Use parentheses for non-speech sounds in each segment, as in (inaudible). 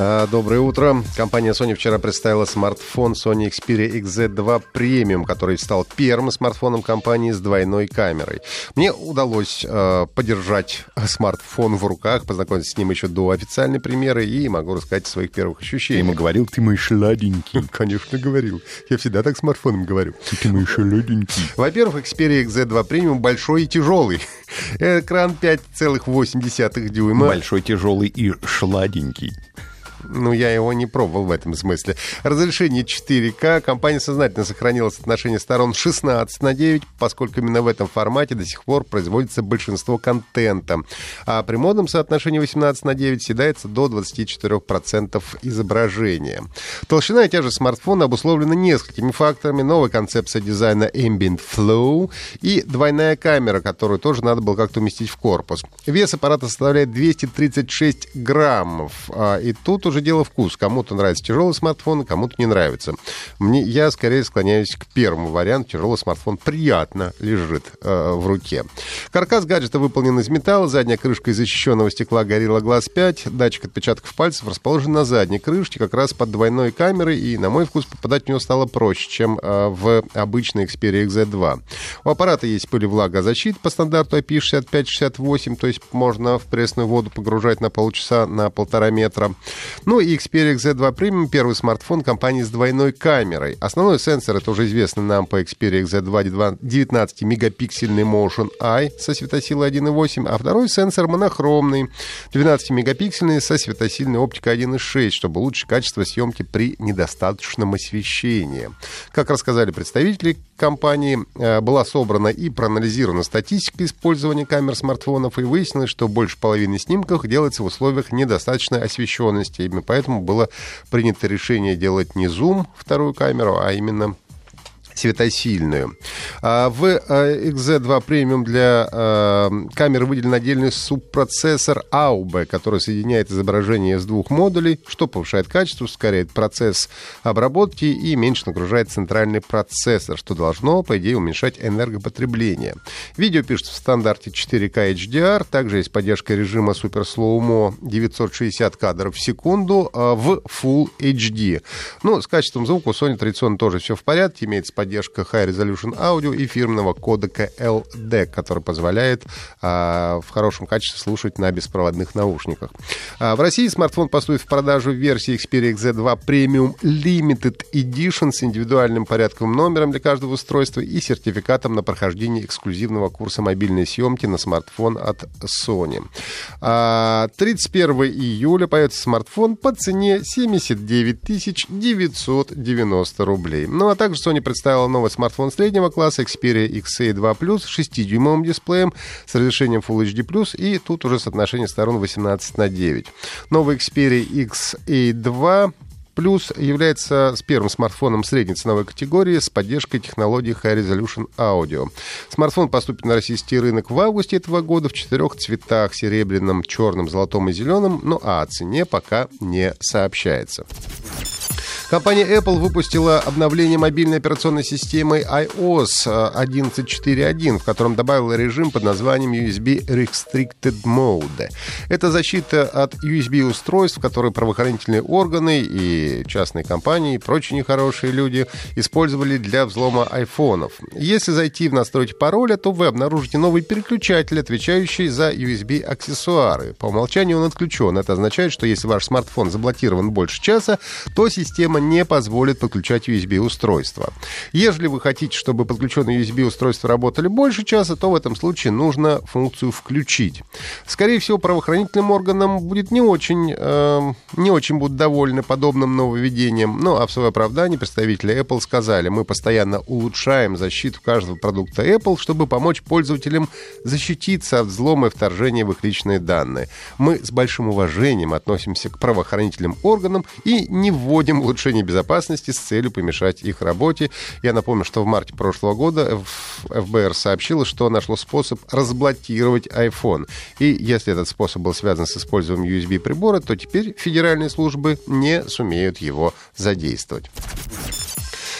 А, Доброе утро. Компания Sony вчера представила смартфон Sony Xperia XZ2 Premium, который стал первым смартфоном компании с двойной камерой. Мне удалось э, подержать смартфон в руках, познакомиться с ним еще до официальной премьеры и могу рассказать о своих первых ощущениях. ему говорил, ты мой шладенький. (laughs) Конечно, говорил. Я всегда так смартфоном говорю. Ты мой шладенький. Во-первых, Xperia XZ2 Premium большой и тяжелый. Экран 5,8 дюйма. Большой, тяжелый и шладенький. Ну, я его не пробовал в этом смысле. Разрешение 4К. Компания сознательно сохранила соотношение сторон 16 на 9, поскольку именно в этом формате до сих пор производится большинство контента. А при модном соотношении 18 на 9 седается до 24% изображения. Толщина и тяжесть смартфона обусловлена несколькими факторами. Новая концепция дизайна Ambient Flow и двойная камера, которую тоже надо было как-то уместить в корпус. Вес аппарата составляет 236 граммов. А, И тут уже дело вкус. Кому-то нравится тяжелый смартфон, кому-то не нравится. Мне, я скорее склоняюсь к первому варианту. Тяжелый смартфон приятно лежит э, в руке. Каркас гаджета выполнен из металла. Задняя крышка из защищенного стекла Gorilla Glass 5. Датчик отпечатков пальцев расположен на задней крышке, как раз под двойной камерой. И, на мой вкус, попадать в него стало проще, чем э, в обычный Xperia XZ2. У аппарата есть пылевлагозащита по стандарту IP65-68, то есть можно в пресную воду погружать на полчаса, на полтора метра. Ну и Xperia XZ2 Premium, первый смартфон компании с двойной камерой. Основной сенсор, это уже известный нам по Xperia XZ2 19-мегапиксельный Motion Eye со светосилой 1.8, а второй сенсор монохромный, 12-мегапиксельный со светосильной оптикой 1.6, чтобы улучшить качество съемки при недостаточном освещении. Как рассказали представители компании, э, была собрана и проанализирована статистика использования камер смартфонов, и выяснилось, что больше половины снимков делается в условиях недостаточной освещенности. Поэтому было принято решение делать не зум, вторую камеру, а именно светосильную. А В э, XZ2 Premium для э, камеры выделен отдельный субпроцессор AUB, который соединяет изображение с двух модулей, что повышает качество, ускоряет процесс обработки и меньше нагружает центральный процессор, что должно, по идее, уменьшать энергопотребление. Видео пишется в стандарте 4К HDR, также есть поддержка режима Super Slow Mo 960 кадров в секунду в Full HD. Ну, с качеством звука у Sony традиционно тоже все в порядке, имеется поддержка High Resolution Audio и фирменного кодека LDEC, который позволяет а, в хорошем качестве слушать на беспроводных наушниках. А, в России смартфон поступит в продажу в версии Xperia XZ2 Premium Limited Edition с индивидуальным порядковым номером для каждого устройства и сертификатом на прохождение эксклюзивного курса мобильной съемки на смартфон от Sony. А, 31 июля появится смартфон по цене 79 990 рублей. Ну а также Sony представила новый смартфон среднего класса Xperia XA2 Plus с 6-дюймовым дисплеем с разрешением Full HD+, и тут уже соотношение сторон 18 на 9. Новый Xperia XA2 Плюс является с первым смартфоном средней ценовой категории с поддержкой технологии High Resolution Audio. Смартфон поступит на российский рынок в августе этого года в четырех цветах – серебряном, черном, золотом и зеленом, ну а о цене пока не сообщается. Компания Apple выпустила обновление мобильной операционной системы iOS 11.4.1, в котором добавила режим под названием USB Restricted Mode. Это защита от USB-устройств, которые правоохранительные органы и частные компании и прочие нехорошие люди использовали для взлома айфонов. Если зайти в настройки пароля, то вы обнаружите новый переключатель, отвечающий за USB-аксессуары. По умолчанию он отключен. Это означает, что если ваш смартфон заблокирован больше часа, то система не позволит подключать USB-устройство. Если вы хотите, чтобы подключенные USB-устройства работали больше часа, то в этом случае нужно функцию «включить». Скорее всего, правоохранительным органам будет не очень, э, не очень будут довольны подобным нововведением. Ну, а в свое оправдание представители Apple сказали, мы постоянно улучшаем защиту каждого продукта Apple, чтобы помочь пользователям защититься от взлома и вторжения в их личные данные. Мы с большим уважением относимся к правоохранительным органам и не вводим улучшения повышения безопасности с целью помешать их работе. Я напомню, что в марте прошлого года ФБР сообщило, что нашло способ разблокировать iPhone. И если этот способ был связан с использованием USB-прибора, то теперь федеральные службы не сумеют его задействовать.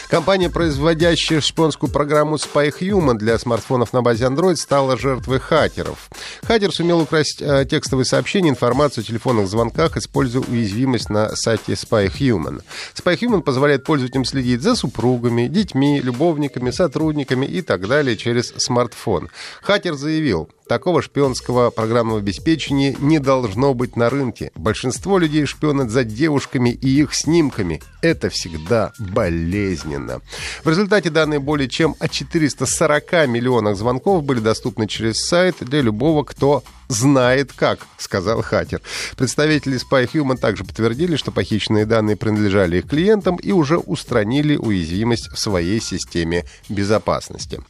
Компания, производящая шпионскую программу SpyHuman для смартфонов на базе Android, стала жертвой хакеров. Хакер сумел украсть э, текстовые сообщения, информацию о телефонных звонках, используя уязвимость на сайте SpyHuman. SpyHuman позволяет пользователям следить за супругами, детьми, любовниками, сотрудниками и так далее через смартфон. Хакер заявил, Такого шпионского программного обеспечения не должно быть на рынке. Большинство людей шпионят за девушками и их снимками. Это всегда болезненно. В результате данные более чем о 440 миллионах звонков были доступны через сайт для любого, кто знает как, сказал хакер. Представители SpyHuman также подтвердили, что похищенные данные принадлежали их клиентам и уже устранили уязвимость в своей системе безопасности.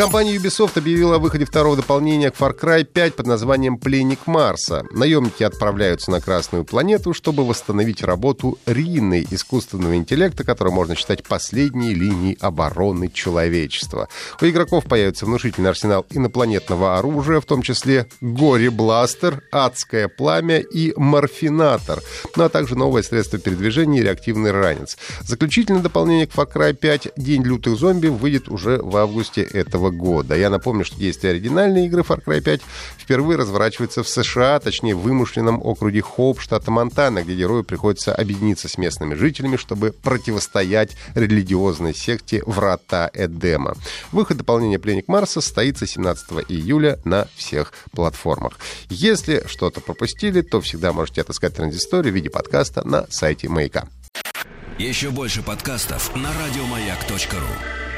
Компания Ubisoft объявила о выходе второго дополнения к Far Cry 5 под названием «Пленник Марса». Наемники отправляются на Красную планету, чтобы восстановить работу Рины, искусственного интеллекта, который можно считать последней линией обороны человечества. У игроков появится внушительный арсенал инопланетного оружия, в том числе горе-бластер, адское пламя и морфинатор, ну а также новое средство передвижения и реактивный ранец. Заключительное дополнение к Far Cry 5 «День лютых зомби» выйдет уже в августе этого года. Я напомню, что действие оригинальной игры Far Cry 5 впервые разворачивается в США, точнее в вымышленном округе Хоуп, штата Монтана, где герою приходится объединиться с местными жителями, чтобы противостоять религиозной секте Врата Эдема. Выход дополнения «Пленник Марса» состоится 17 июля на всех платформах. Если что-то пропустили, то всегда можете отыскать транзисторию в виде подкаста на сайте Маяка. Еще больше подкастов на радиомаяк.ру